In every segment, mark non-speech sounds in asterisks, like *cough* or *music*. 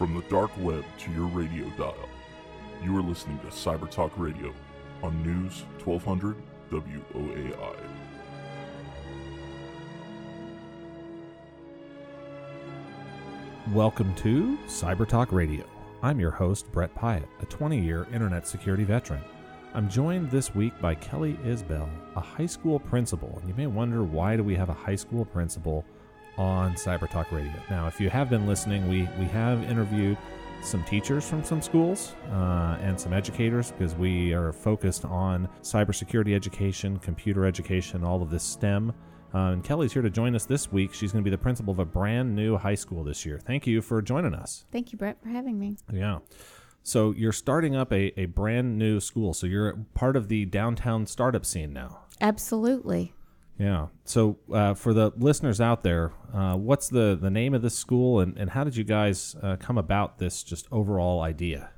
From the dark web to your radio dial, you are listening to Cyber Talk Radio on News 1200 WOAI. Welcome to Cyber Talk Radio. I'm your host, Bret Piatt, a 20 year internet security veteran. I'm joined this week by Kelly Isbell, a high school principal. And you may wonder why do we have a high school principal on Cyber Talk Radio? Now, if you have been listening, we, we have interviewed some teachers from some schools uh, and some educators because we are focused on cybersecurity education, computer education, all of this STEM. Uh, and Kelly's here to join us this week. She's going to be the principal of a brand new high school this year. Thank you for joining us. Thank you, Bret, for having me. Yeah. So you're starting up a, a brand new school. So you're part of the downtown startup scene now. Absolutely. Yeah. So uh, for the listeners out there, uh, what's the, the name of this school and, and how did you guys uh, come about this just overall idea?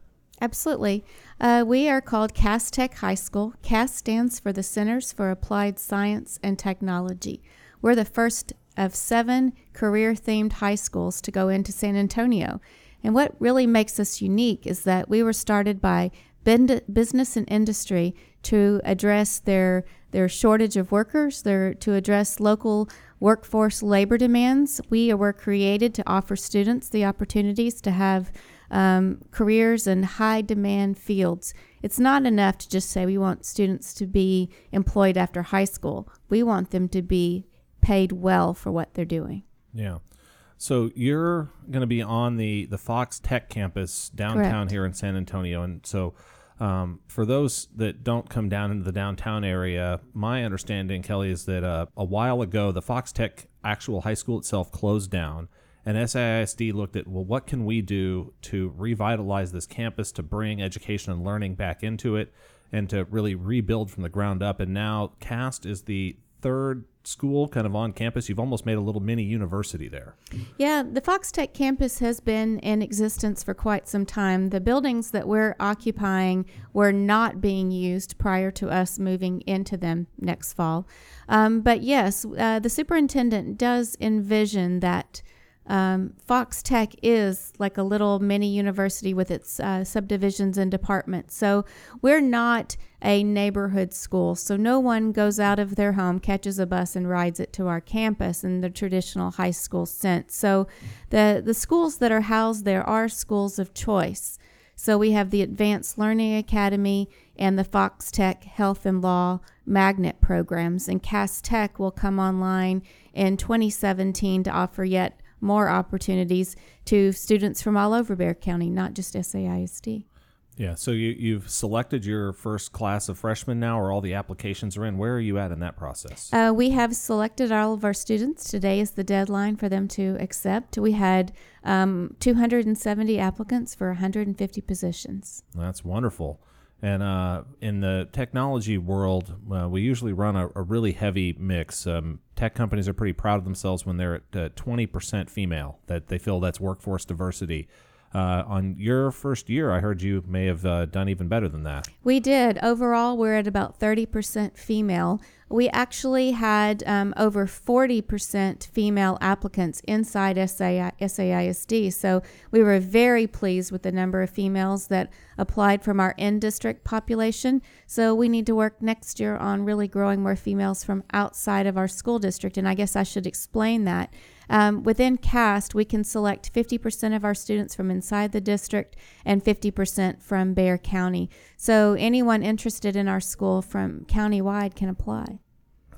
Absolutely. Uh, we are called CAST Tech High School. CAST stands for the Centers for Applied Science and Technology. We're the first of seven career themed high schools to go into San Antonio. And what really makes us unique is that we were started by business and industry to address their their shortage of workers, their, to address local workforce labor demands. We were created to offer students the opportunities to have um, careers in high demand fields. It's not enough to just say we want students to be employed after high school. We want them to be paid well for what they're doing. Yeah. So you're going to be on the the Fox Tech campus downtown Correct. here in San Antonio, and so um, for those that don't come down into the downtown area, my understanding, Kelly, is that uh, a while ago the Fox Tech actual high school itself closed down, and SAISD looked at well, what can we do to revitalize this campus to bring education and learning back into it, and to really rebuild from the ground up. And now CAST is the third school kind of on campus. You've almost made a little mini university there. Yeah, the Fox Tech campus has been in existence for quite some time. The buildings that we're occupying were not being used prior to us moving into them next fall. Um, but yes, uh, the superintendent does envision that um, Fox Tech is like a little mini university with its uh, subdivisions and departments. So we're not a neighborhood school. So no one goes out of their home, catches a bus, and rides it to our campus in the traditional high school sense. So the, the schools that are housed there are schools of choice. So we have the Advanced Learning Academy and the Fox Tech Health and Law magnet programs. And CAST Tech will come online in 2017 to offer yet more opportunities to students from all over Bexar County, not just SAISD. Yeah, so you, you've selected your first class of freshmen now, or all the applications are in. Where are you at in that process? Uh, we have selected all of our students. Today is the deadline for them to accept. We had um, 270 applicants for 150 positions. That's wonderful. And uh, in the technology world, uh, we usually run a, a really heavy mix. Um, tech companies are pretty proud of themselves when they're at uh, 20% female, that they feel that's workforce diversity. Uh, on your first year, I heard you may have uh, done even better than that. We did. Overall, we're at about 30% female. We actually had um, over 40% female applicants inside SAI, SAISD. So we were very pleased with the number of females that applied from our in district population. So we need to work next year on really growing more females from outside of our school district. And I guess I should explain that. Um, within CAST, we can select 50% of our students from inside the district and 50% from Bexar County. So anyone interested in our school from countywide can apply.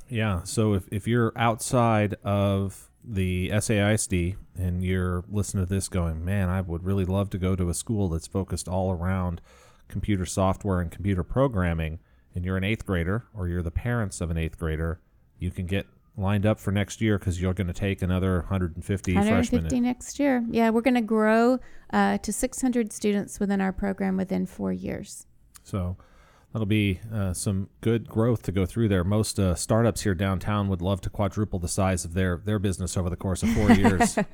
Yeah. So if, if you're outside of the SAISD and you're listening to this going, man, I would really love to go to a school that's focused all around computer software and computer programming, and you're an eighth grader or you're the parents of an eighth grader, you can get lined up for next year because you're going to take another 150, 150 freshmen. next year. Yeah, we're going to grow uh, to 600 students within our program within four years. So that'll be uh, some good growth to go through there. Most uh, startups here downtown would love to quadruple the size of their their business over the course of four *laughs* years. *laughs*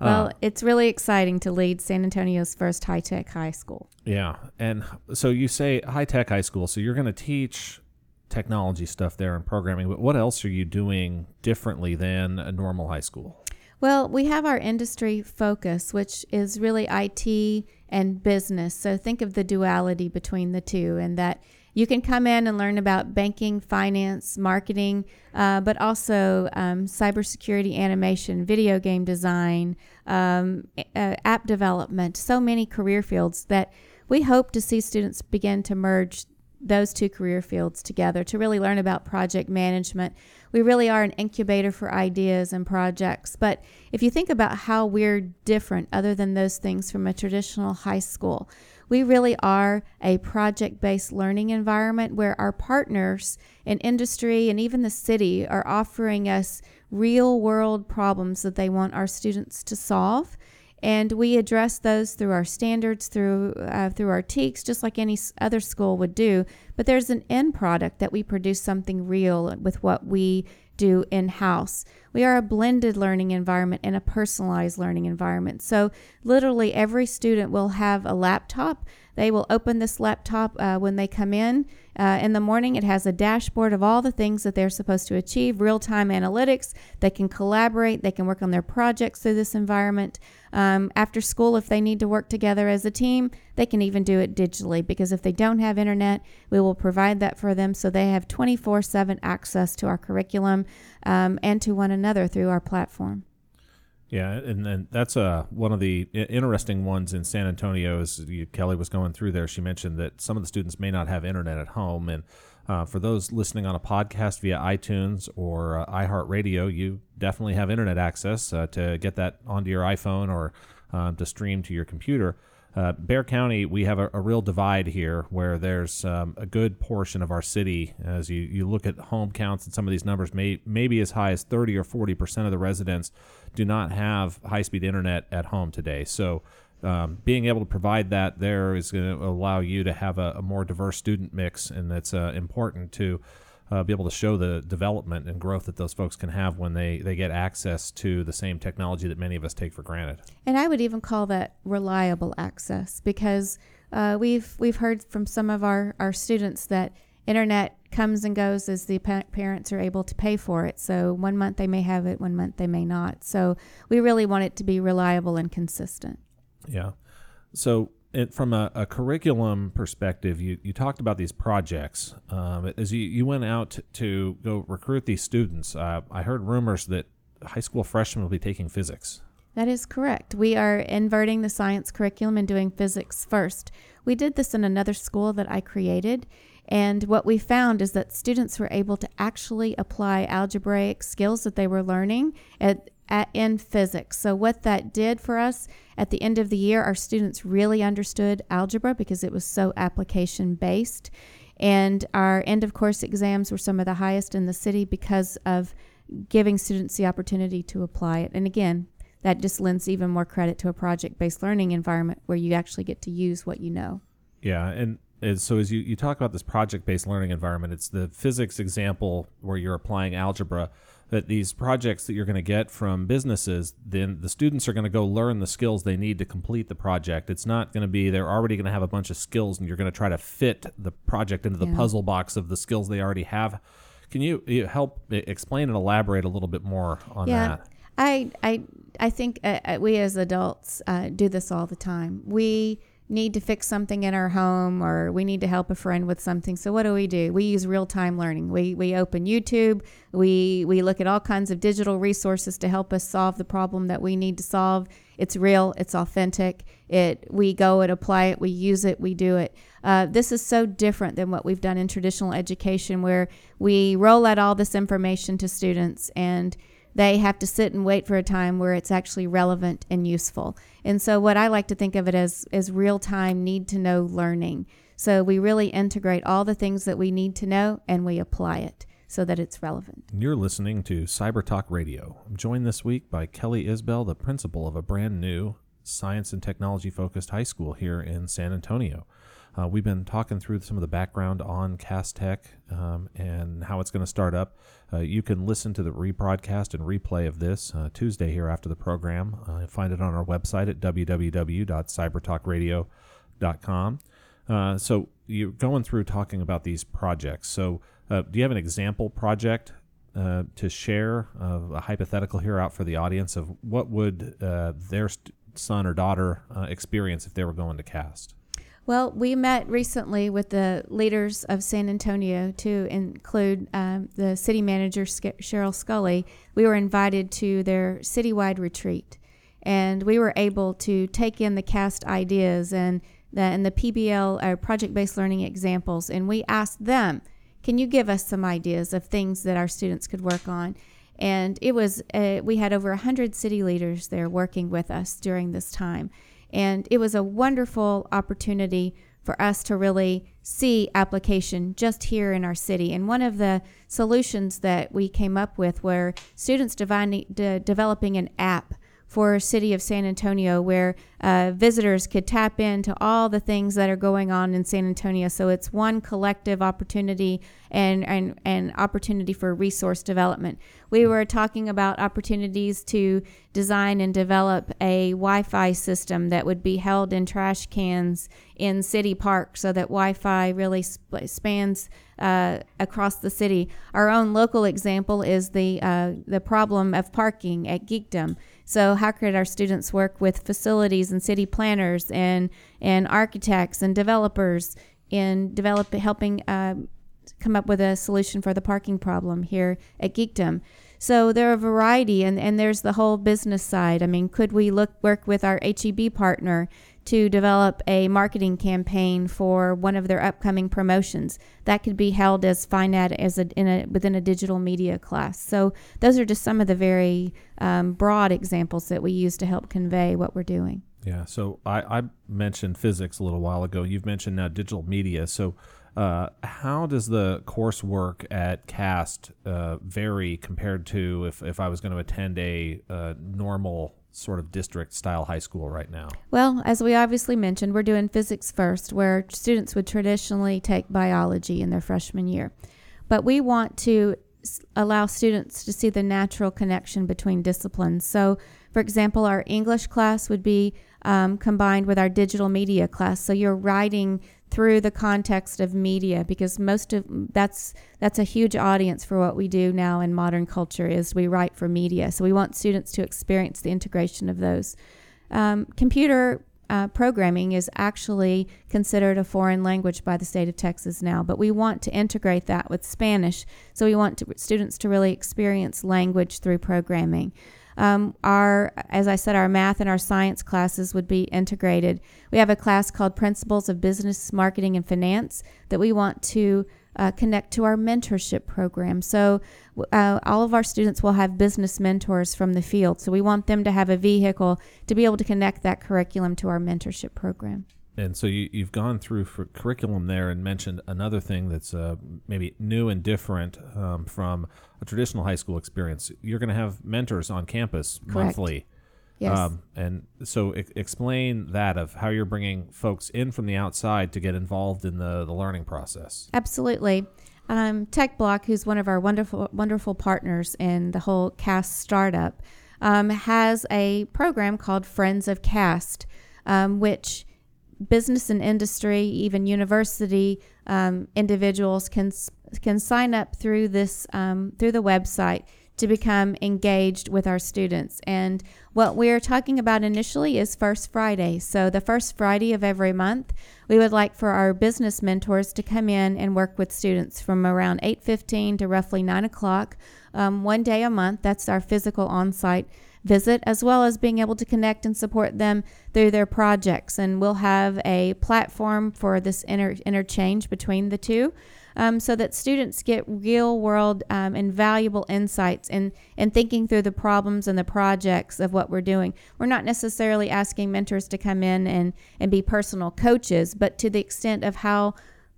Well, Uh, it's really exciting to lead San Antonio's first high tech high school. yeah, and so you say high tech high school, so you're going to teach technology stuff there and programming. But what else are you doing differently than a normal high school? Well, we have our industry focus, which is really IT and business. So think of the duality between the two, and that you can come in and learn about banking, finance, marketing, uh, but also um, cybersecurity, animation, video game design, um, uh, app development. So many career fields that we hope to see students begin to merge those two career fields together to really learn about project management. We really are an incubator for ideas and projects. But if you think about how we're different, other than those things from a traditional high school, we really are a project based learning environment where our partners in industry and even the city are offering us real world problems that they want our students to solve and we address those through our standards, through uh, through our TEKS, just like any other school would do. But there's an end product that we produce something real with what we do in house. We are a blended learning environment and a personalized learning environment. So literally every student will have a laptop. They will open this laptop uh, when they come in. Uh, in the morning, it has a dashboard of all the things that they're supposed to achieve, real time analytics. They can collaborate, they can work on their projects through this environment. Um, after school, if they need to work together as a team, they can even do it digitally because if they don't have internet, we will provide that for them so they have 24 7 access to our curriculum um, and to one another through our platform. Yeah, and, and that's uh, one of the interesting ones in San Antonio. As Kelly was going through there, she mentioned that some of the students may not have internet at home, and uh, for those listening on a podcast via iTunes or uh, iHeartRadio, you definitely have internet access uh, to get that onto your iPhone or uh, to stream to your computer. Uh, Bexar County, we have a, a, real divide here where there's um, a good portion of our city, as you, you look at home counts and some of these numbers, may, maybe as high as 30 or 40% of the residents do not have high speed internet at home today. So, um, being able to provide that there is going to allow you to have a, a more diverse student mix, and that's uh, important to uh, be able to show the development and growth that those folks can have when they, they get access to the same technology that many of us take for granted. And I would even call that reliable access because uh, we've we've heard from some of our, our students that internet comes and goes as the pa- parents are able to pay for it. So one month they may have it, one month they may not. So we really want it to be reliable and consistent. Yeah. So it, from a, a, curriculum perspective, you, you talked about these projects. Um, as you, you went out to, to go recruit these students, uh, I heard rumors that high school freshmen will be taking physics. That is correct. We are inverting the science curriculum and doing physics first. We did this in another school that I created. And what we found is that students were able to actually apply algebraic skills that they were learning at, at, in physics. So, what that did for us at the end of the year, our students really understood algebra because it was so application based. And our end of course exams were some of the highest in the city because of giving students the opportunity to apply it. And again, that just lends even more credit to a project based learning environment where you actually get to use what you know. Yeah. And so as you, you talk about this project based learning environment, it's the physics example where you're applying algebra that these projects that you're going to get from businesses, then the students are going to go learn the skills they need to complete the project. It's not going to be they're already going to have a bunch of skills and you're going to try to fit the project into the yeah. puzzle box of the skills they already have. Can you, you help explain and elaborate a little bit more on yeah. that? I I I think uh, uh, we as adults uh, do this all the time. We need to fix something in our home or we need to help a friend with something. So what do we do? We use real-time learning. We we open YouTube, we we look at all kinds of digital resources to help us solve the problem that we need to solve. It's real, it's authentic. It we go and apply it, we use it, we do it. Uh, this is so different than what we've done in traditional education where we roll out all this information to students and they have to sit and wait for a time where it's actually relevant and useful. And so, what I like to think of it as is real time, need to know learning. So, we really integrate all the things that we need to know and we apply it so that it's relevant. You're listening to Cyber Talk Radio. I'm joined this week by Kelly Isbell, the principal of a brand new science and technology focused high school here in San Antonio. Uh, we've been talking through some of the background on CAST Tech um, and how it's going to start up. Uh, you can listen to the rebroadcast and replay of this uh, Tuesday here after the program. Uh, find it on our website at www.cybertalkradio.com. Uh, so you're going through talking about these projects. So uh, do you have an example project uh, to share uh, a hypothetical here out for the audience of what would uh, their st- son or daughter uh, experience if they were going to CAST? Well, we met recently with the leaders of San Antonio to include um, the city manager, Sheryl Sculley. We were invited to their citywide retreat, and we were able to take in the CAST ideas and the, and the PBL or project based learning examples, and we asked them, "Can you give us some ideas of things that our students could work on?" And it was uh, we had over hundred city leaders there working with us during this time, and it was a wonderful opportunity for us to really see application just here in our city. And one of the solutions that we came up with were students de- developing an app for city of San Antonio where uh, visitors could tap into all the things that are going on in San Antonio. So it's one collective opportunity and, and, and opportunity for resource development. We were talking about opportunities to design and develop a Wi Fi system that would be held in trash cans in city parks so that Wi Fi really sp- spans uh, across the city. Our own local example is the, uh, the problem of parking at Geekdom. So, how could our students work with facilities and city planners and, and architects and developers in develop, helping uh, come up with a solution for the parking problem here at Geekdom? So there are a variety, and, and there's the whole business side. I mean, could we look work with our HEB partner to develop a marketing campaign for one of their upcoming promotions. That could be held as fine FINAD as a, in a, within a digital media class. So those are just some of the very um, broad examples that we use to help convey what we're doing. Yeah. So I, I mentioned physics a little while ago. You've mentioned now digital media. So uh, how does the coursework at CAST uh, vary compared to if, if I was going to attend a uh, normal sort of district style high school right now? Well, as we obviously mentioned, we're doing physics first, where students would traditionally take biology in their freshman year. But we want to allow students to see the natural connection between disciplines. So, for example, our English class would be um, combined with our digital media class. So you're writing through the context of media because most of that's that's a huge audience for what we do now in modern culture is we write for media so we want students to experience the integration of those um, computer uh, programming is actually considered a foreign language by the state of Texas now, but we want to integrate that with Spanish. So we want to, students to really experience language through programming. Um, our, as I said, our math and our science classes would be integrated. We have a class called Principles of Business, Marketing, and Finance that we want to uh, connect to our mentorship program. So, uh, all of our students will have business mentors from the field. So, we want them to have a vehicle to be able to connect that curriculum to our mentorship program. And so you, have gone through for curriculum there and mentioned another thing that's uh, maybe new and different um, from a traditional high school experience. You're going to have mentors on campus Correct. monthly. Yes. Um, and so I- explain that of how you're bringing folks in from the outside to get involved in the, the learning process. Absolutely. Um, Tech Bloc, who's one of our wonderful wonderful partners in the whole CAST startup, um, has a program called Friends of CAST, um, which business and industry, even university um, individuals can can sign up through this um, through the website to become engaged with our students. And what we're talking about initially is First Friday. So the first Friday of every month, we would like for our business mentors to come in and work with students from around 8:15 to roughly 9 o'clock, um, one day a month. That's our physical on-site visit, as well as being able to connect and support them through their projects. And we'll have a platform for this inter- interchange between the two. Um, so that students get real world um, and valuable insights in, in thinking through the problems and the projects of what we're doing. We're not necessarily asking mentors to come in and, and be personal coaches, but to the extent of how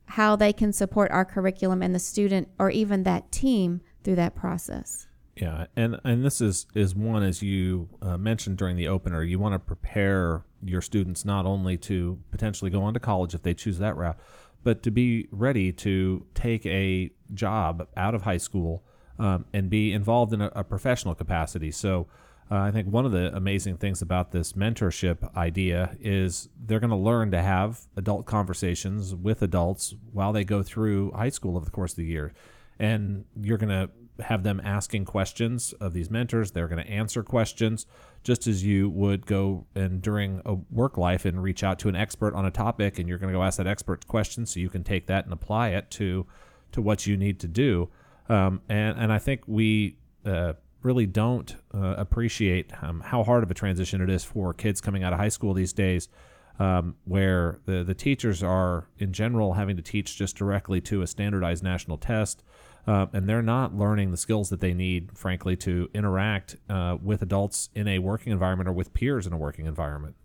how they can support our curriculum and the student or even that team through that process. Yeah, and and this is is one as you uh, mentioned during the opener. You want to prepare your students not only to potentially go on to college if they choose that route, but to be ready to take a job out of high school um, and be involved in a, a professional capacity. So. Uh, I think one of the amazing things about this mentorship idea is they're going to learn to have adult conversations with adults while they go through high school over the course of the year and you're going to have them asking questions of these mentors. They're going to answer questions just as you would go and during a work life and reach out to an expert on a topic and you're going to go ask that expert questions so you can take that and apply it to to what you need to do. Um, and and I think we uh, really don't uh, appreciate um, how hard of a transition it is for kids coming out of high school these days. Um, where the, the teachers are in general having to teach just directly to a standardized national test uh, and they're not learning the skills that they need, frankly, to interact uh, with adults in a working environment or with peers in a working environment.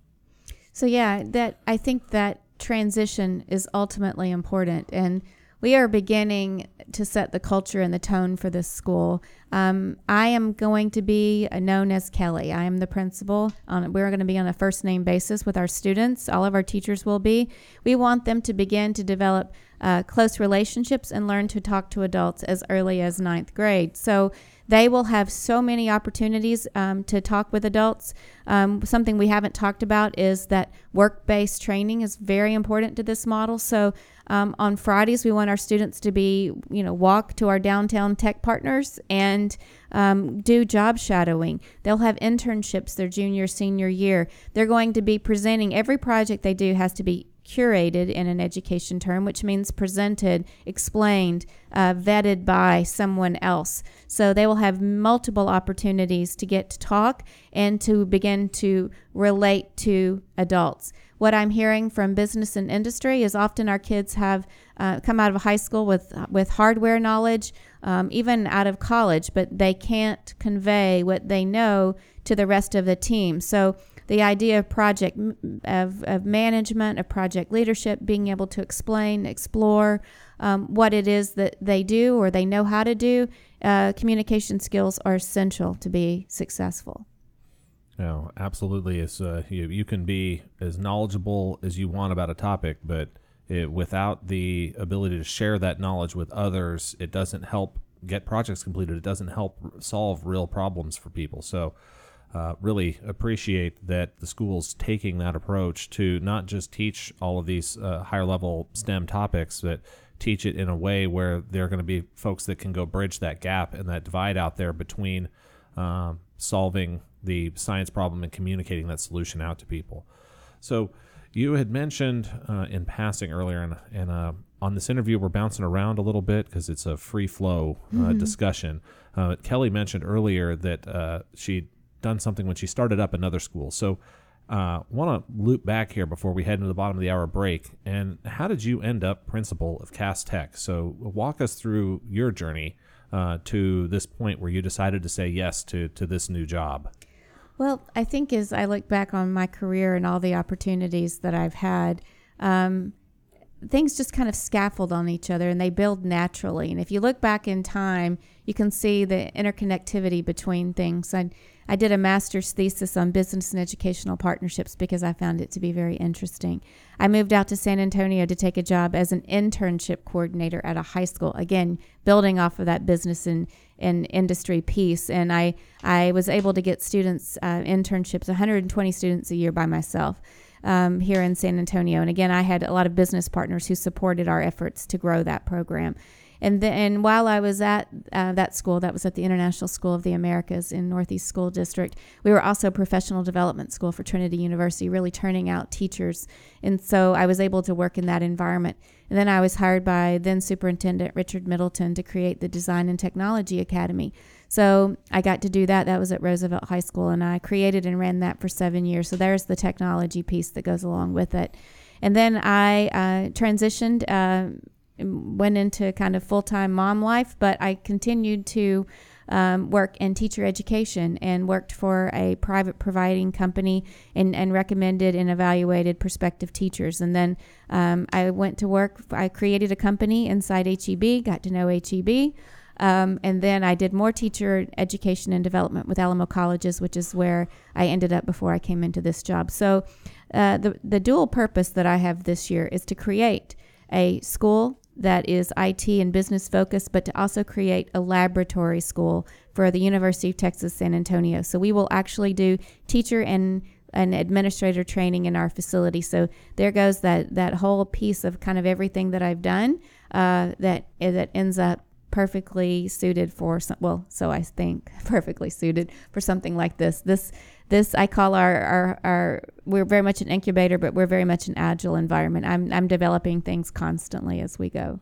So yeah, that I think that transition is ultimately important, and we are beginning to set the culture and the tone for this school. Um, I am going to be known as Kelly. I am the principal. On, we're going to be on a first name basis with our students. All of our teachers will be. We want them to begin to develop uh, close relationships and learn to talk to adults as early as ninth grade. So they will have so many opportunities um, to talk with adults. Um, something we haven't talked about is that work based training is very important to this model. So um, on Fridays, we want our students to be, you know, walk to our downtown tech partners and um, do job shadowing. They'll have internships their junior, senior year. They're going to be presenting every project they do has to be curated in an education term, which means presented, explained, uh, vetted by someone else. So they will have multiple opportunities to get to talk and to begin to relate to adults. What I'm hearing from business and industry is often our kids have uh, come out of high school with with hardware knowledge, um, even out of college, but they can't convey what they know to the rest of the team. So the idea of project of, of management, of project leadership, being able to explain, explore um, what it is that they do or they know how to do, uh, communication skills are essential to be successful. No, absolutely. It's uh, you, you can be as knowledgeable as you want about a topic, but it, without the ability to share that knowledge with others, it doesn't help get projects completed. It doesn't help solve real problems for people. So, uh, really appreciate that the school's taking that approach to not just teach all of these uh, higher level STEM topics, but teach it in a way where there are going to be folks that can go bridge that gap and that divide out there between um, solving the science problem and communicating that solution out to people. So, you had mentioned uh, in passing earlier, and, and uh, on this interview, we're bouncing around a little bit because it's a free flow uh, mm-hmm. discussion. Uh, Kelly mentioned earlier that uh, she done something when she started up another school. So, uh, want to loop back here before we head into the bottom of the hour break. And how did you end up principal of CAST Tech? So, walk us through your journey uh, to this point where you decided to say yes to to this new job. Well, I think as I look back on my career and all the opportunities that I've had, um, things just kind of scaffold on each other and they build naturally. And if you look back in time, you can see the interconnectivity between things. I did a master's thesis on business and educational partnerships because I found it to be very interesting. I moved out to San Antonio to take a job as an internship coordinator at a high school, again, building off of that business and, and industry piece. And I, I was able to get students uh, internships, 120 students a year by myself. Um, here in San Antonio. And again, I had a lot of business partners who supported our efforts to grow that program. And then while I was at uh, that school, that was at the International School of the Americas in Northeast School District, we were also a professional development school for Trinity University, really turning out teachers. And so I was able to work in that environment. And then I was hired by then Superintendent Richard Middleton to create the Design and Technology Academy. So I got to do that. That was at Roosevelt High School, and I created and ran that for seven years. So there's the technology piece that goes along with it. And then I uh, transitioned uh, went into kind of full time mom life, but I continued to um, work in teacher education and worked for a private providing company and, and recommended and evaluated prospective teachers. And then um, I went to work, I created a company inside HEB, got to know HEB. Um, and then I did more teacher education and development with Alamo Colleges, which is where I ended up before I came into this job. So uh, the, the dual purpose that I have this year is to create a school that is IT and business focused, but to also create a laboratory school for the University of Texas San Antonio. So we will actually do teacher and an administrator training in our facility. So there goes that that whole piece of kind of everything that I've done uh, that that ends up perfectly suited for some, well, so I think *laughs* perfectly suited for something like this. This this I call our, our our we're very much an incubator, but we're very much an agile environment. I'm I'm developing things constantly as we go.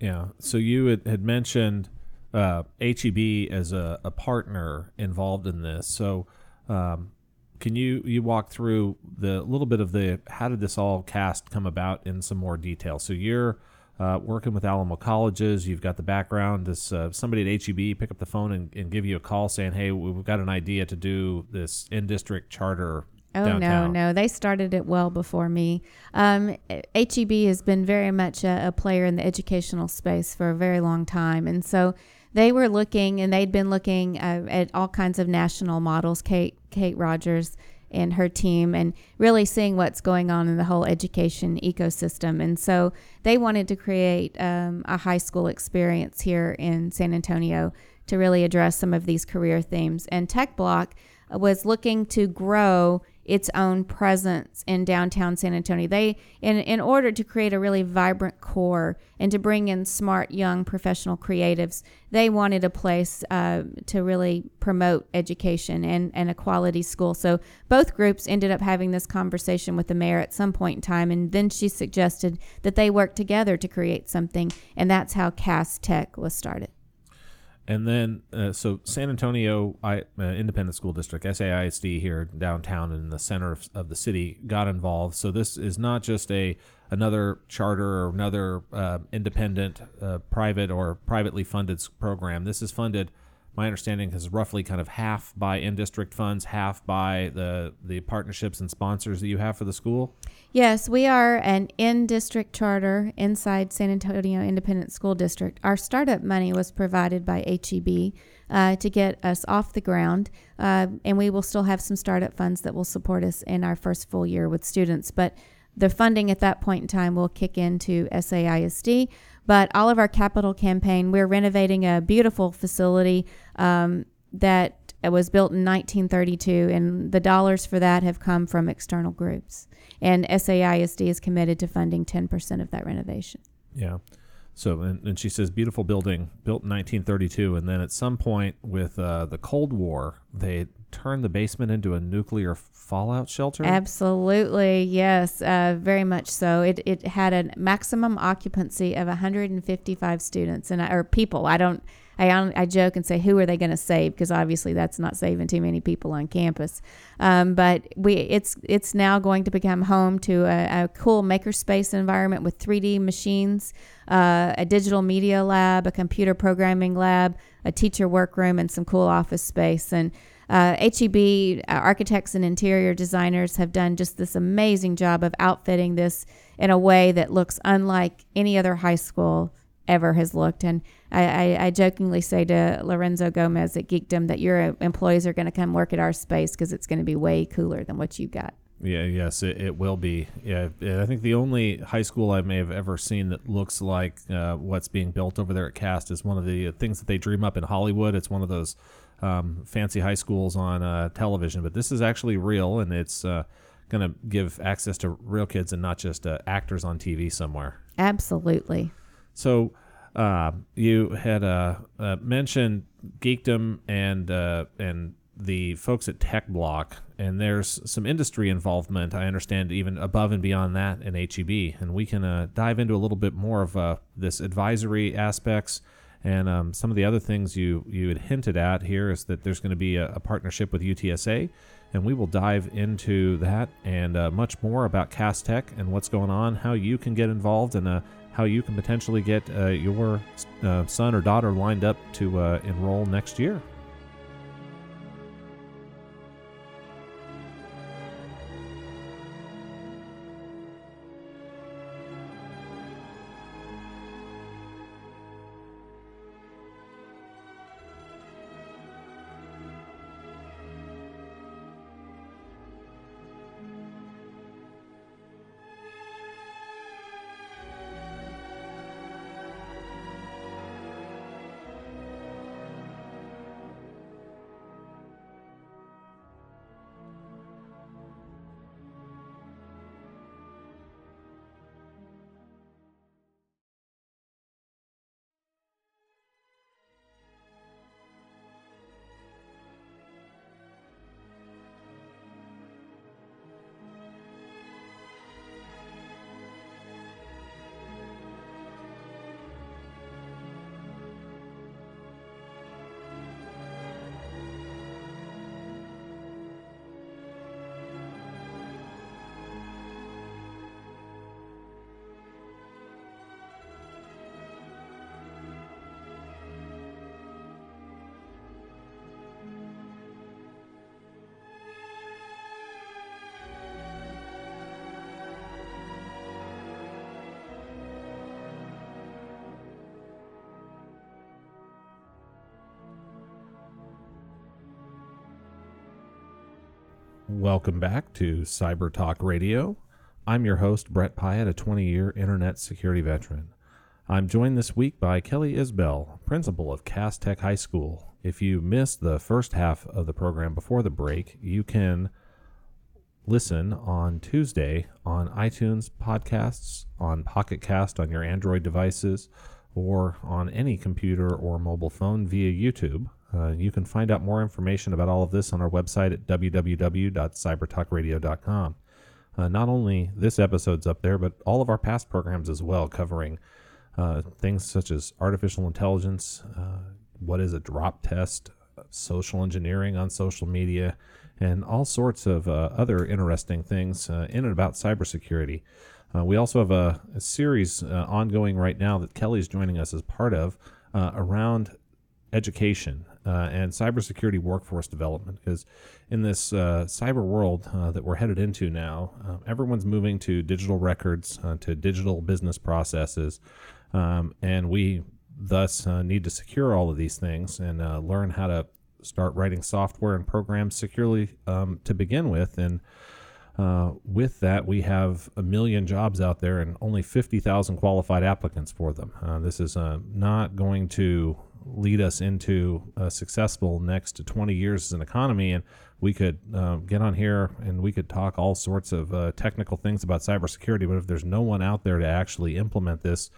Yeah. So you had, mentioned uh, HEB as a, a partner involved in this. So um, can you you walk through the little bit of the how did this all CAST come about in some more detail? So you're uh, working with Alamo colleges. You've got the background. This uh, somebody at HEB pick up the phone and, and, give you a call saying, "Hey, we've got an idea to do this in district charter." Oh downtown. no, no, they started it well before me. Um, HEB has been very much a, a player in the educational space for a very long time, and so they were looking, and they'd been looking uh, at all kinds of national models. Kate Kate Rogers and her team and really seeing what's going on in the whole education ecosystem. And so they wanted to create um, a high school experience here in San Antonio to really address some of these career themes. And Tech Bloc was looking to grow its own presence in downtown San Antonio. They, in, in order to create a really vibrant core and to bring in smart, young professional creatives, they wanted a place uh, to really promote education and, and a quality school. So both groups ended up having this conversation with the mayor at some point in time, and then she suggested that they work together to create something, and that's how CAST Tech was started. And then, uh, so San Antonio I, uh, Independent School District, SAISD here downtown in the center of, of, the city, got involved. So this is not just a another charter or another uh, independent, uh, private or privately funded program. This is funded my understanding is roughly kind of half by in-district funds, half by the the partnerships and sponsors that you have for the school. Yes, we are an in-district charter inside San Antonio Independent School District. Our startup money was provided by HEB uh, to get us off the ground, uh, and we will still have some startup funds that will support us in our first full year with students, but. The funding at that point in time will kick into SAISD, but all of our capital campaign, we're renovating a beautiful facility um, that was built in 1932, and the dollars for that have come from external groups. And SAISD is committed to funding 10% of that renovation. Yeah. So, and, and, she says, beautiful building built in 1932. And then at some point with uh, the Cold War, they turned the basement into a nuclear fallout shelter? Absolutely, yes, uh, very much so. It, it had a maximum occupancy of 155 students and or people. I don't. I, I joke and say, who are they going to save? Because obviously that's not saving too many people on campus. Um, but we, it's it's now going to become home to a, a cool makerspace environment with 3D machines, uh, a digital media lab, a computer programming lab, a teacher workroom, and some cool office space. And uh, HEB uh, architects and interior designers have done just this amazing job of outfitting this in a way that looks unlike any other high school ever has looked. And I, I, I jokingly say to Lorenzo Gomez at Geekdom that your employees are going to come work at our space because it's going to be way cooler than what you've got. Yeah, yes, it, it will be. Yeah, I think the only high school I may have ever seen that looks like uh, what's being built over there at Cast is one of the things that they dream up in Hollywood. It's one of those um, fancy high schools on uh, television, but this is actually real, and it's uh, going to give access to real kids and not just uh, actors on TV somewhere. Absolutely. So uh, you had uh, uh, mentioned geekdom and and the folks at Tech Bloc, and there's some industry involvement. I understand even above and beyond that in HEB, and we can dive into a little bit more of this advisory aspects and um, some of the other things you, you had hinted at here is that there's going to be a, a, partnership with UTSA, and we will dive into that and uh, much more about Cast Tech and what's going on, how you can get involved, and uh, how you can potentially get uh, your uh, son or daughter lined up to uh, enroll next year. Welcome back to Cyber Talk Radio. I'm your host, Bret Piatt, a 20 year internet security veteran. I'm joined this week by Kelly Isbell, principal of CAST Tech High School. If you missed the first half of the program before the break, you can listen on Tuesday on iTunes podcasts, on Pocket Cast on your Android devices, or on any computer or mobile phone via YouTube. Uh, you can find out more information about all of this on our website at www.cybertalkradio.com. Uh, not only this episode's up there, but all of our past programs as well, covering uh, things such as artificial intelligence, uh, what is a drop test, social engineering on social media, and all sorts of uh, other interesting things uh, in and about cybersecurity. we also have a, a series ongoing right now that Kelly's joining us as part of around education uh, and cybersecurity workforce development. Because in this uh, cyber world uh, that we're headed into now, uh, everyone's moving to digital records, uh, to digital business processes, um, and we thus uh, need to secure all of these things and learn how to start writing software and programs securely um, to begin with. And uh, with that, we have a million jobs out there and only 50,000 qualified applicants for them. Uh, this is uh, not going to lead us into a successful next 20 years as an economy. And we could uh, get on here and we could talk all sorts of uh, technical things about cybersecurity. But if there's no one out there to actually implement this,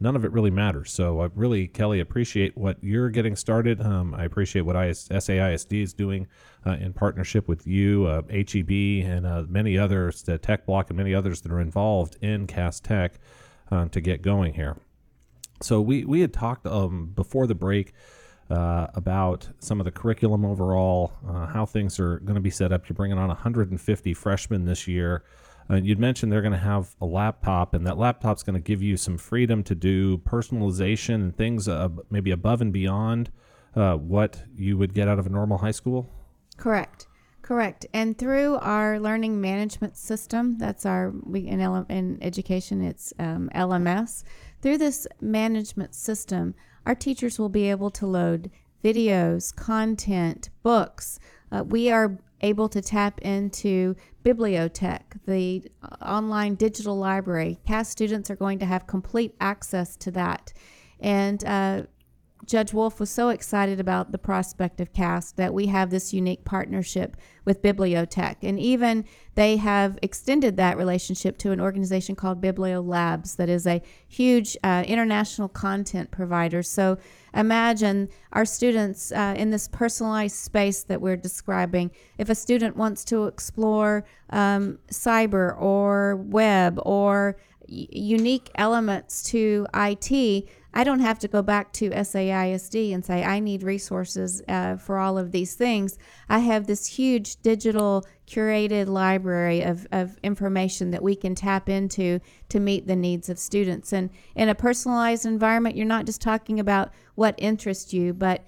none of it really matters. So I really, Kelly, appreciate what you're getting started. Um, I appreciate what IS, SAISD is doing uh, in partnership with you, uh, HEB, and uh, many others, the Tech Bloc, and many others that are involved in Cast Tech uh, to get going here. So we we had talked um, before the break. Uh, about some of the curriculum overall, uh, how things are going to be set up. You're bringing on 150 freshmen this year. Uh, you'd mentioned they're going to have a laptop, and that laptop's going to give you some freedom to do personalization and things maybe above and beyond uh, what you would get out of a normal high school. Correct. Correct. And through our learning management system, that's our we in, in education, it's um, LMS. Through this management system, our teachers will be able to load videos, content, books. Uh, we are able to tap into Bibliotech, the uh, online digital library. CAST students are going to have complete access to that. And uh, Judge Wolff was so excited about the prospect of CAST that we have this unique partnership with Bibliotech. And even they have extended that relationship to an organization called Bibliolabs, that is a huge uh, international content provider. So imagine our students uh, in this personalized space that we're describing. If a student wants to explore um, cyber or web or unique elements to IT, I don't have to go back to SAISD and say, I need resources uh, for all of these things. I have this huge digital curated library of, of information that we can tap into to meet the needs of students. And in a personalized environment, you're not just talking about what interests you, but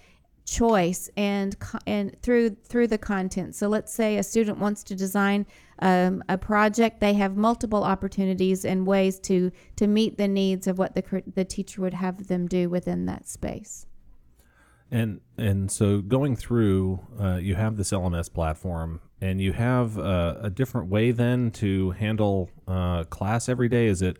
choice and and through through the content. So let's say a student wants to design um, a project, they have multiple opportunities and ways to to meet the needs of what the the teacher would have them do within that space. And and so going through, uh, you have this LMS platform, and you have uh, a different way then to handle uh, class every day. Is it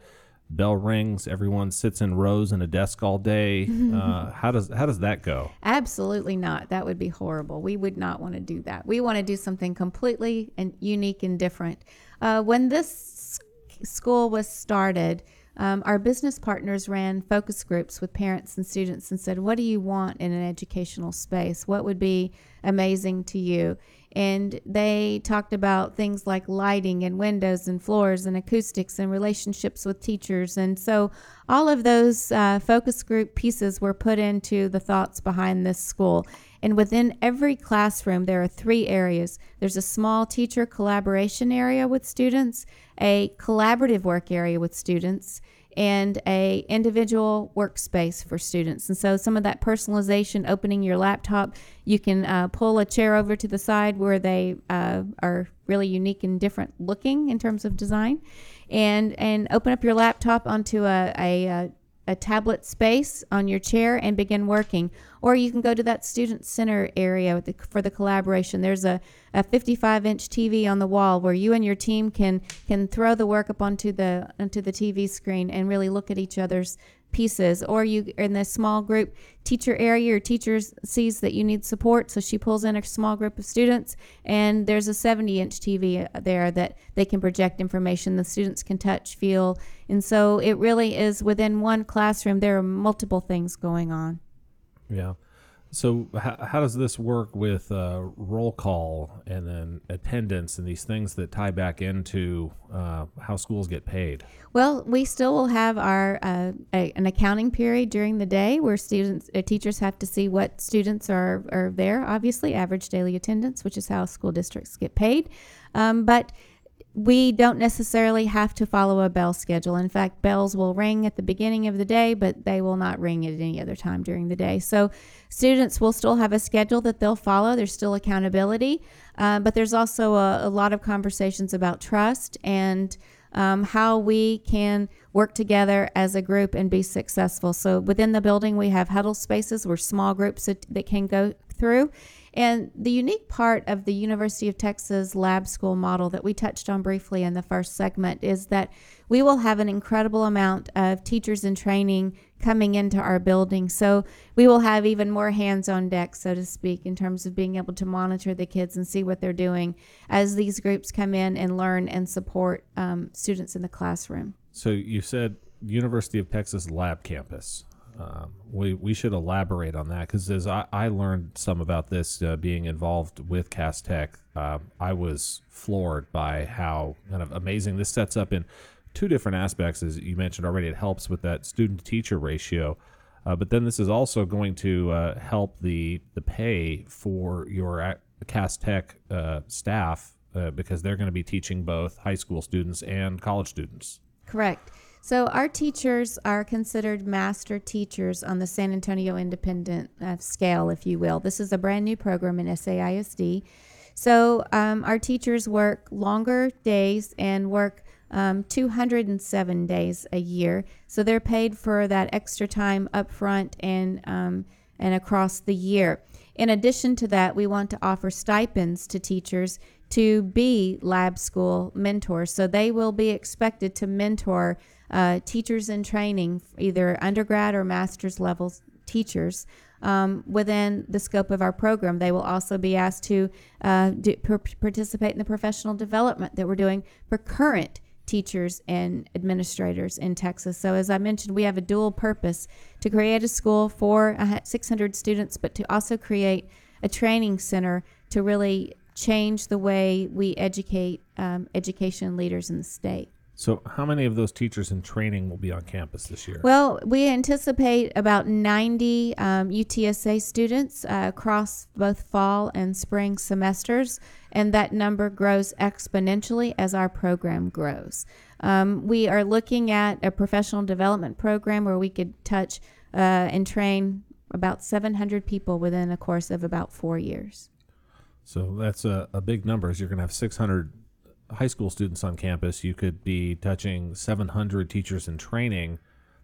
bell rings, everyone sits in rows in a desk all day. *laughs* Uh, how does how does that go? Absolutely not. That would be horrible. We would not want to do that. We want to do something completely and unique and different. Uh, when this school was started. Um, our business partners ran focus groups with parents and students and said, What do you want in an educational space? What would be amazing to you? And they talked about things like lighting and windows and floors and acoustics and relationships with teachers. And so all of those uh, focus group pieces were put into the thoughts behind this school. And within every classroom, there are three areas there's a small teacher collaboration area with students, a collaborative work area with students, and a individual workspace for students. And so some of that personalization, opening your laptop, you can uh, pull a chair over to the side where they uh, are really unique and different looking in terms of design, and and open up your laptop onto a, a, a a tablet space on your chair and begin working. Or you can go to that student center area the, for the collaboration. There's a, a 55 inch TV on the wall where you and your team can can throw the work up onto the onto the TV screen and really look at each other's pieces or you in the small group teacher area your teacher sees that you need support so she pulls in a small group of students and there's a 70 inch tv there that they can project information the students can touch feel and so it really is within one classroom. There are multiple things going on. Yeah so how, how does this work with uh, roll call and then attendance and these things that tie back into uh, how schools get paid? Well, we still will have our uh, a, an accounting period during the day where students, uh, teachers have to see what students are are there. Obviously, average daily attendance, which is how school districts get paid. Um, but we don't necessarily have to follow a bell schedule. In fact, bells will ring at the beginning of the day, but they will not ring at any other time during the day. So students will still have a schedule that they'll follow. There's still accountability, uh, but there's also a, a, lot of conversations about trust and um, how we can work together as a group and be successful. So within the building, we have huddle spaces where small groups that, that can go through. And the unique part of the University of Texas lab school model that we touched on briefly in the first segment is that we will have an incredible amount of teachers in training coming into our building. So we will have even more hands on deck, so to speak, in terms of being able to monitor the kids and see what they're doing as these groups come in and learn and support um, students in the classroom. So you said University of Texas Lab Campus. Um, we we should elaborate on that because as I, I learned some about this uh, being involved with CAST Tech, uh, I was floored by how kind of amazing this sets up in two different aspects. As you mentioned already, it helps with that student teacher ratio, uh, but then this is also going to uh, help the the pay for your CAST Tech uh, staff uh, because they're going to be teaching both high school students and college students. Correct. So our teachers are considered master teachers on the San Antonio Independent uh, scale, if you will. This is a brand new program in SAISD. So um, our teachers work longer days and work um, 207 days a year. So they're paid for that extra time up front and um, and across the year. In addition to that, we want to offer stipends to teachers to be lab school mentors. So they will be expected to mentor uh, teachers in training, either undergrad or master's level teachers. Um, within the scope of our program, they will also be asked to uh, do, participate in the professional development that we're doing for current teachers and administrators in Texas. So, as I mentioned, we have a dual purpose to create a school for 600 students, but to also create a training center to really change the way we educate um, education leaders in the state. So, how many of those teachers in training will be on campus this year? Well, we anticipate about 90 um, UTSA students uh, across both fall and spring semesters, and that number grows exponentially as our program grows. Um, we are looking at a professional development program where we could touch uh, and train about 700 people within a course of about four years. So that's a, a big number. As you're going to have 600 high school students on campus, you could be touching 700 teachers in training.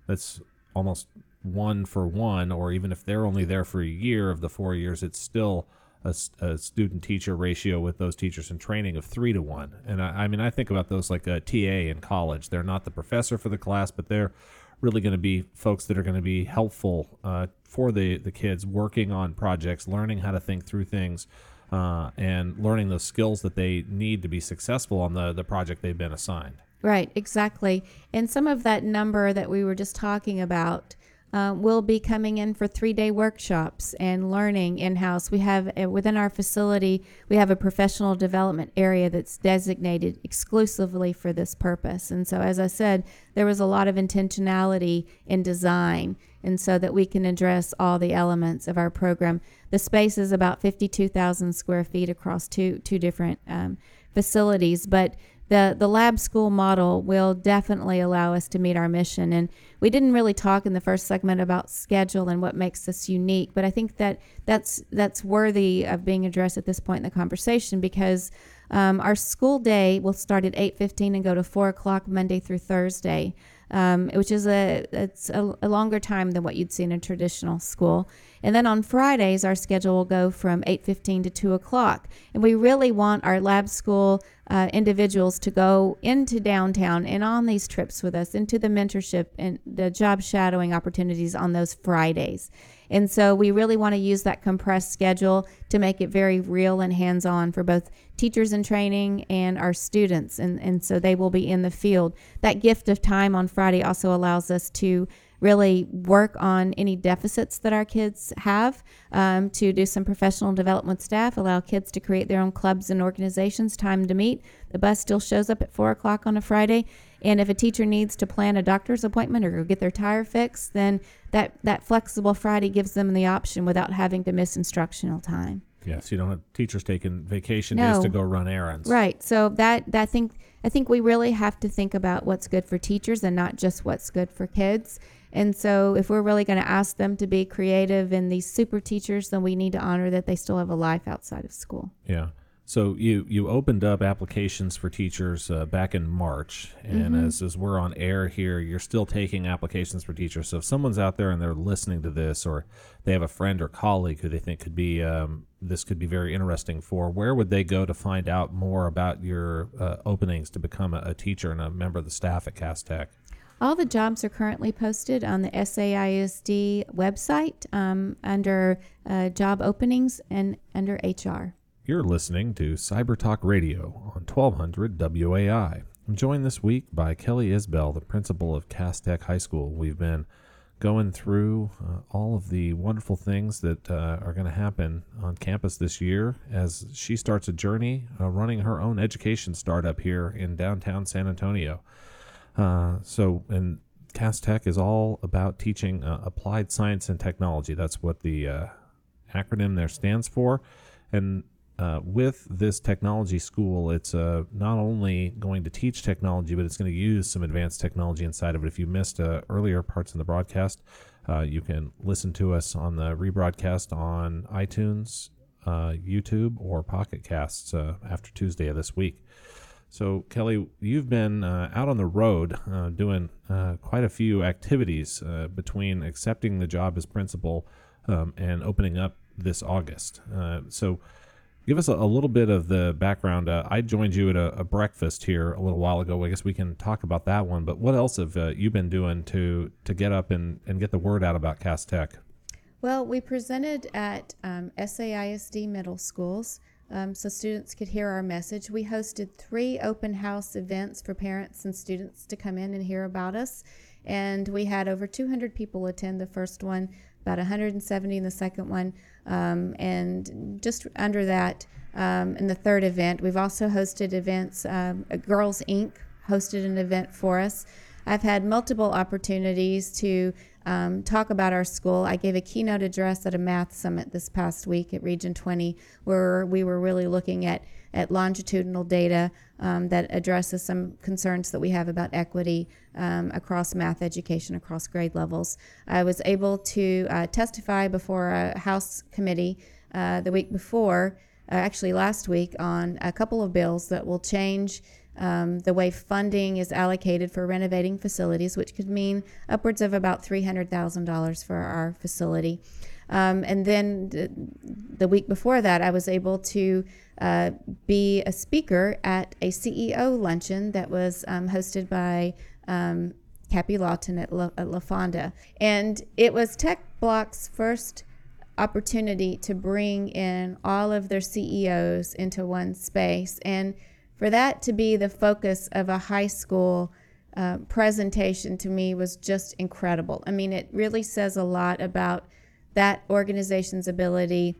That's almost one for one, or even if they're only there for a year of the four years, it's still a, a student teacher ratio with those teachers in training of three to one. And I, I mean, I think about those like a TA in college. They're not the professor for the class, but they're really going to be folks that are going to be helpful uh, for the, the kids working on projects, learning how to think through things uh, and learning those skills that they need to be successful on the, the project they've been assigned. Right, exactly. And some of that number that we were just talking about uh, will be coming in for three day workshops and learning in house. We have uh, within our facility, we have a professional development area that's designated exclusively for this purpose. And so, as I said, there was a lot of intentionality in design, and so that we can address all the elements of our program. The space is about 52,000 square feet across two, two different um, facilities, but the the lab school model will definitely allow us to meet our mission and we didn't really talk in the first segment about schedule and what makes us unique but i think that that's that's worthy of being addressed at this point in the conversation because um, our school day will start at 8.15 and go to 4 o'clock monday through thursday um, which is a it's a, a, longer time than what you'd see in a traditional school. And then on Fridays, our schedule will go from 8:15 to 2 o'clock, and we really want our lab school uh, individuals to go into downtown and on these trips with us, into the mentorship and the job shadowing opportunities on those Fridays. And so we really want to use that compressed schedule to make it very real and hands on for both teachers in training and our students. And, and so they will be in the field. That gift of time on Friday also allows us to really work on any deficits that our kids have, um, to do some professional development staff, allow kids to create their own clubs and organizations, time to meet. The bus still shows up at four o'clock on a Friday. And if a teacher needs to plan a doctor's appointment or go get their tire fixed, then that, that flexible Friday gives them the option without having to miss instructional time. Yes, you don't have teachers taking vacation no. days to go run errands. Right. So that, that I think I think we really have to think about what's good for teachers and not just what's good for kids. And so, if we're really going to ask them to be creative and these super teachers, then we need to honor that they still have a life outside of school. Yeah. So you you opened up applications for teachers uh, back in March, and mm-hmm. as as we're on air here, you're still taking applications for teachers. So if someone's out there and they're listening to this, or they have a friend or colleague who they think could be um, this could be very interesting for, where would they go to find out more about your uh, openings to become a, a, teacher and a member of the staff at CAST Tech? All the jobs are currently posted on the SAISD website um, under uh, job openings and under HR. You're listening to Cyber Talk Radio on 1200 WOAI. I'm joined this week by Kelly Isbell, the principal of CAST Tech High School. We've been going through uh, all of the wonderful things that uh, are going to happen on campus this year as she starts a journey uh, running her own education startup here in downtown San Antonio. Uh, so, and CAST Tech is all about teaching uh, applied science and technology. That's what the uh, acronym there stands for. And uh, with this technology school, it's uh, not only going to teach technology, but it's going to use some advanced technology inside of it. If you missed uh, earlier parts in the broadcast, you can listen to us on the rebroadcast on iTunes, YouTube, or Pocket Casts after Tuesday of this week. So, Kelly, you've been out on the road doing quite a few activities between accepting the job as principal um, and opening up this August. so, give us a, a, little bit of the background. Uh, I joined you at a, a, breakfast here a little while ago. I guess we can talk about that one. But what else have uh, you been doing to to get up and, and get the word out about CAST Tech? Well, we presented at um, SAISD middle schools um, so students could hear our message. We hosted three open house events for parents and students to come in and hear about us. And we had over 200 people attend the first one, about 170 in the second one, um, and just under that um, in the third event. We've also hosted events. Um, Girls Inc. hosted an event for us. I've had multiple opportunities to um, talk about our school. I gave a keynote address at a math summit this past week at Region 20, where we were really looking at, at longitudinal data um, that addresses some concerns that we have about equity um, across math education, across grade levels. I was able to uh, testify before a House committee uh, the week before, uh, actually last week, on a couple of bills that will change um, the way funding is allocated for renovating facilities, which could mean upwards of about $300,000 for our facility. Um, and then the, week before that, I was able to uh, be a speaker at a CEO luncheon that was um, hosted by um, Cappy Lawton at La, at La Fonda. And it was Tech Bloc's first opportunity to bring in all of their CEOs into one space. And for that to be the focus of a high school uh, presentation to me was just incredible. I mean, it really says a lot about that organization's ability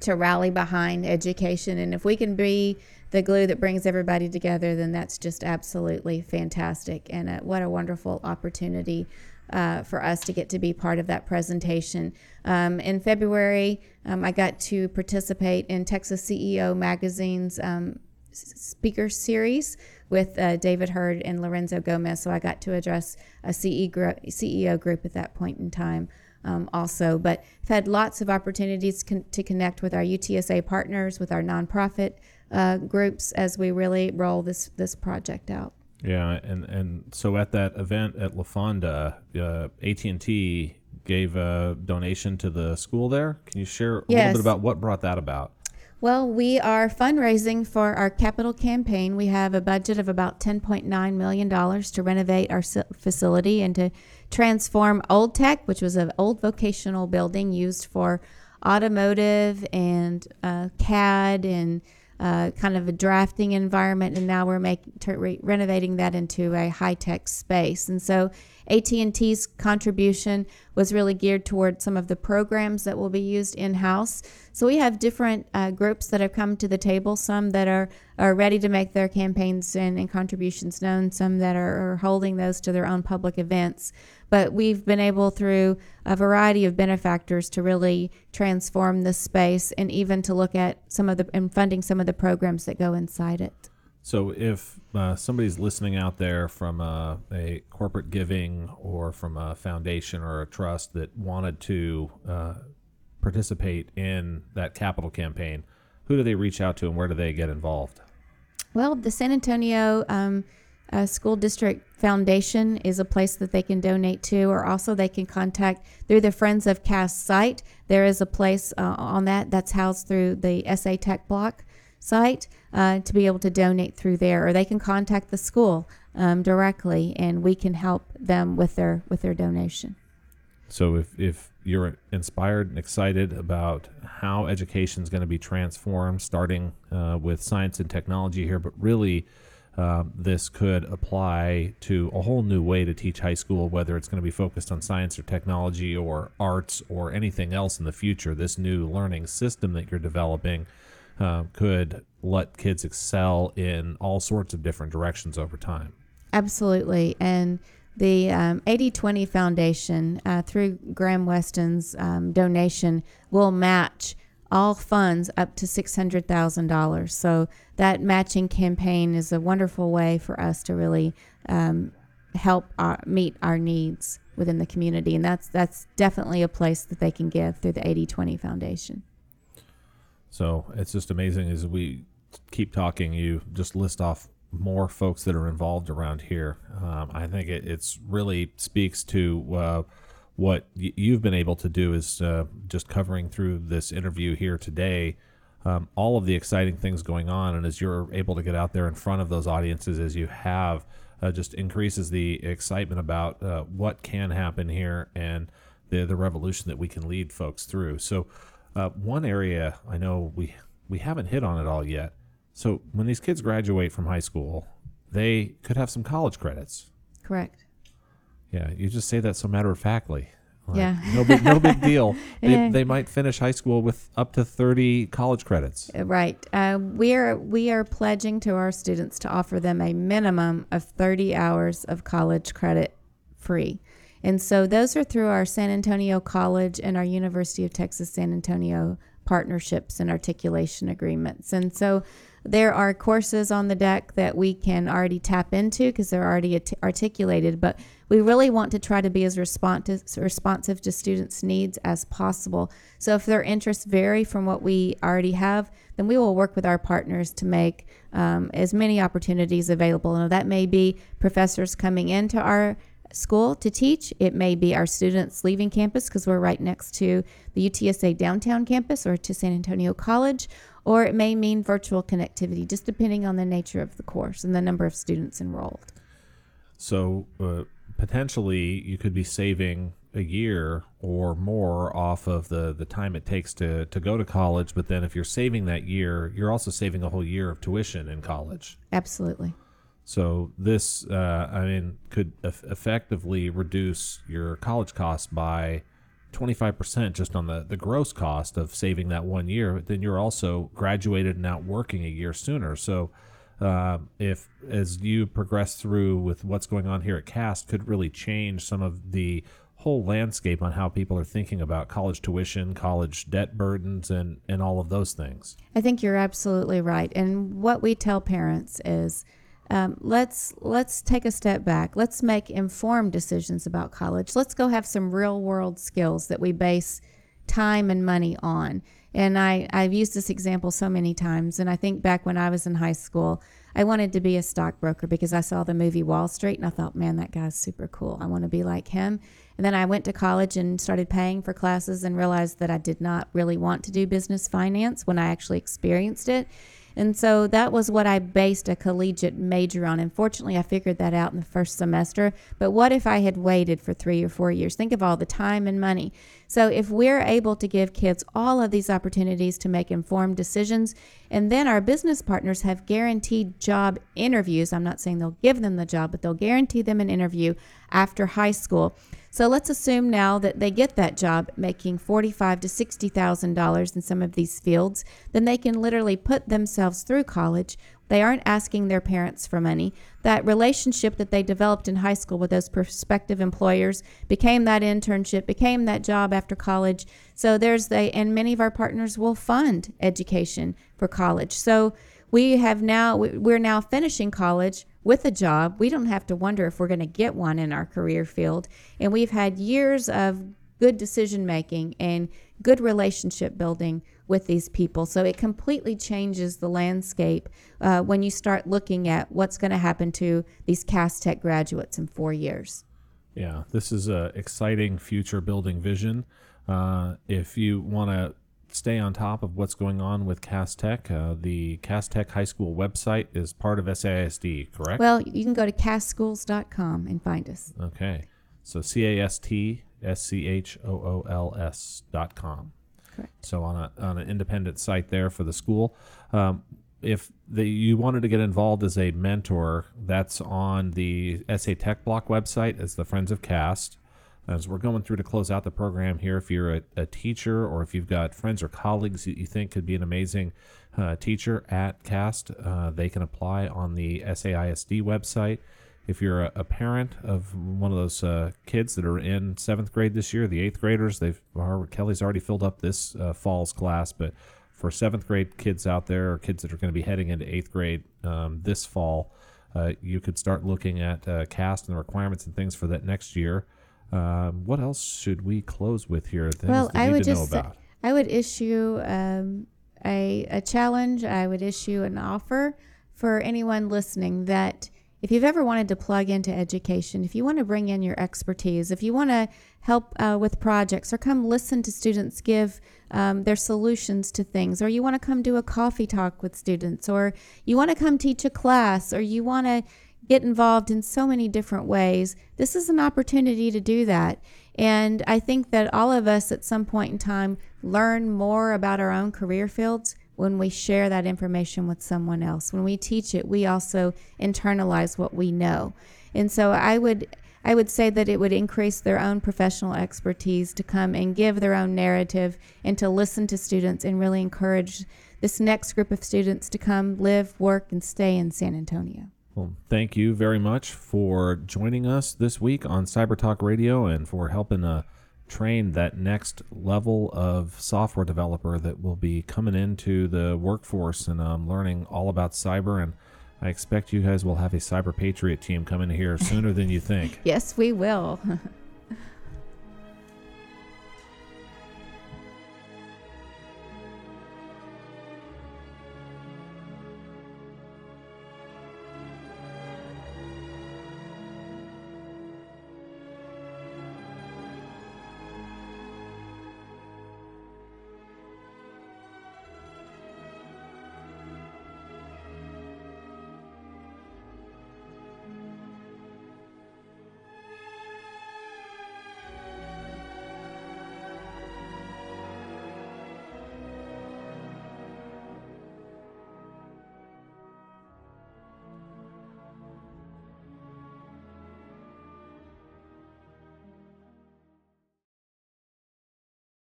to rally behind education. And if we can be the glue that brings everybody together, then that's just absolutely fantastic. And uh, what a wonderful opportunity uh, for us to get to be part of that presentation. Um, in February, um, I got to participate in Texas CEO Magazine's um, speaker series with uh, David Heard and Lorenzo Gomez. So I got to address a CE gro- CEO group at that point in time. Um, also, but I've had lots of opportunities con- to connect with our UTSA partners, with our nonprofit uh, groups as we really roll this this project out. Yeah, and and so at that event at La Fonda, uh, AT and T gave a donation to the school there. Can you share a little bit about what brought that about? Well, we are fundraising for our capital campaign. We have a budget of about $10.9 million to renovate our facility and to transform Old Tech, which was an old vocational building used for automotive and uh, CAD and uh, kind of a drafting environment. And now we're making re- renovating that into a high tech space. And so AT&T's contribution was really geared toward some of the programs that will be used in-house. So we have different uh, groups that have come to the table, some that are, are ready to make their campaigns and, and contributions known, some that are, are holding those to their own public events. But we've been able through a variety of benefactors to really transform this space and even to look at some of the and funding some of the programs that go inside it. So if uh, somebody's listening out there from a, a corporate giving or from a foundation or a trust that wanted to uh, participate in that capital campaign, who do they reach out to and where do they get involved? Well, the San Antonio um, uh, School District Foundation is a place that they can donate to, or also they can contact through the Friends of CAST site. There is a place uh, on that that's housed through the SA Tech Bloc site uh, to be able to donate through there, or they can contact the school um, directly, and we can help them with their with their donation. So if, if you're inspired and excited about how education is going to be transformed, starting uh, with science and technology here, but really um, this could apply to a whole new way to teach high school, whether it's going to be focused on science or technology or arts or anything else in the future. This new learning system that you're developing uh, could let kids excel in all sorts of different directions over time. Absolutely. And the um, 8020 Foundation, uh, through Graham Weston's um, donation, will match all funds up to $600,000. So that matching campaign is a wonderful way for us to really um, help our, meet our needs within the community. And that's, that's definitely a place that they can give through the 8020 Foundation. So it's just amazing as we keep talking, you just list off more folks that are involved around here. Um, I think it it's really speaks to uh, what you've been able to do is uh, just covering through this interview here today. Um, all of the exciting things going on, and as you're able to get out there in front of those audiences as you have, uh, just increases the excitement about uh, what can happen here and the the revolution that we can lead folks through. So, uh, one area I know we we haven't hit on it all yet. So, when these kids graduate from high school, they could have some college credits. Correct. Yeah, you just say that so matter of factly. Like, Yeah. no big no big *laughs* deal. They, Yeah. they might finish high school with up to thirty college credits. Uh, Right. Uh, we are we are pledging to our students to offer them a minimum of 30 hours of college credit free. And so those are through our San Antonio College and our University of Texas San Antonio partnerships and articulation agreements. And so there are courses on the deck that we can already tap into because they're already art- articulated, but we really want to try to be as responsive, responsive to students' needs as possible. So if their interests vary from what we already have, then we will work with our partners to make um, as many opportunities available. Now, that may be professors coming into our school to teach. It may be our students leaving campus because we're right next to the UTSA downtown campus or to San Antonio College, or it may mean virtual connectivity, just depending on the nature of the course and the number of students enrolled. So uh, potentially, you could be saving a year or more off of the the time it takes to to go to college. But then, if you're saving that year, you're also saving a whole year of tuition in college. Absolutely. So this, uh, I mean, could eff- effectively reduce your college costs by 25% just on the, the gross cost of saving that one year. Then you're also graduated and out working a year sooner. So uh, if as you progress through with what's going on here at CAST, could really change some of the whole landscape on how people are thinking about college tuition, college debt burdens, and and all of those things. I think you're absolutely right. And what we tell parents is um, let's let's take a step back. Let's make informed decisions about college. Let's go have some real world skills that we base time and money on. And I, I've used this example so many times. And I think back when I was in high school, I wanted to be a stockbroker because I saw the movie Wall Street and I thought, man, that guy's super cool. I want to be like him. And then I went to college and started paying for classes and realized that I did not really want to do business finance when I actually experienced it. And so that was what I based a collegiate major on. Unfortunately, I figured that out in the first semester. But what if I had waited for three or four years? Think of all the time and money. So if we're able to give kids all of these opportunities to make informed decisions, and then our business partners have guaranteed job interviews, I'm not saying they'll give them the job, but they'll guarantee them an interview after high school. So let's assume now that they get that job making forty-five to sixty thousand dollars in some of these fields, then they can literally put themselves through college. They aren't asking their parents for money. That relationship that they developed in high school with those prospective employers became that internship, became that job after college. So there's the and many of our partners will fund education for college. So we have now we're now finishing college with a job. We don't have to wonder if we're going to get one in our career field. And we've had years of good decision making and good relationship building with these people. So it completely changes the landscape uh, when you start looking at what's going to happen to these CAST Tech graduates in four years. Yeah, this is a exciting future building vision. Uh, if you want to stay on top of what's going on with CAST Tech, uh, the CAST Tech High School website is part of SAISD, correct? Well, you can go to castschools.com and find us. Okay. So C A S T S C H O O L S dot com. Correct. So on a on an independent site there for the school. Um, if the, you wanted to get involved as a mentor, that's on the SA Tech Bloc website as the Friends of CAST. As we're going through to close out the program here, if you're a, a teacher or if you've got friends or colleagues that you think could be an amazing uh, teacher at CAST, uh, they can apply on the SAISD website. If you're a, a parent of one of those uh, kids that are in seventh grade this year, the eighth graders, they've Kelly's already filled up this uh, fall's class, but for seventh grade kids out there or kids that are going to be heading into eighth grade um, this fall, uh, you could start looking at uh, CAST and the requirements and things for that next year. Um, what else should we close with here? Things well, I would need to know just say. I would issue um, a a challenge. I would issue an offer for anyone listening that if you've ever wanted to plug into education, if you want to bring in your expertise, if you want to help uh, with projects or come listen to students give um, their solutions to things, or you want to come do a coffee talk with students, or you want to come teach a class, or you want to get involved in so many different ways, this is an opportunity to do that. And I think that all of us at some point in time learn more about our own career fields when we share that information with someone else. When we teach it, we also internalize what we know. And so I would I would say that it would increase their own professional expertise to come and give their own narrative and to listen to students and really encourage this next group of students to come live, work, and stay in San Antonio. Well, thank you very much for joining us this week on Cyber Talk Radio and for helping uh, train that next level of software developer that will be coming into the workforce and um, learning all about cyber. And I expect you guys will have a Cyber Patriot team coming here sooner than you think. *laughs* Yes, we will. *laughs*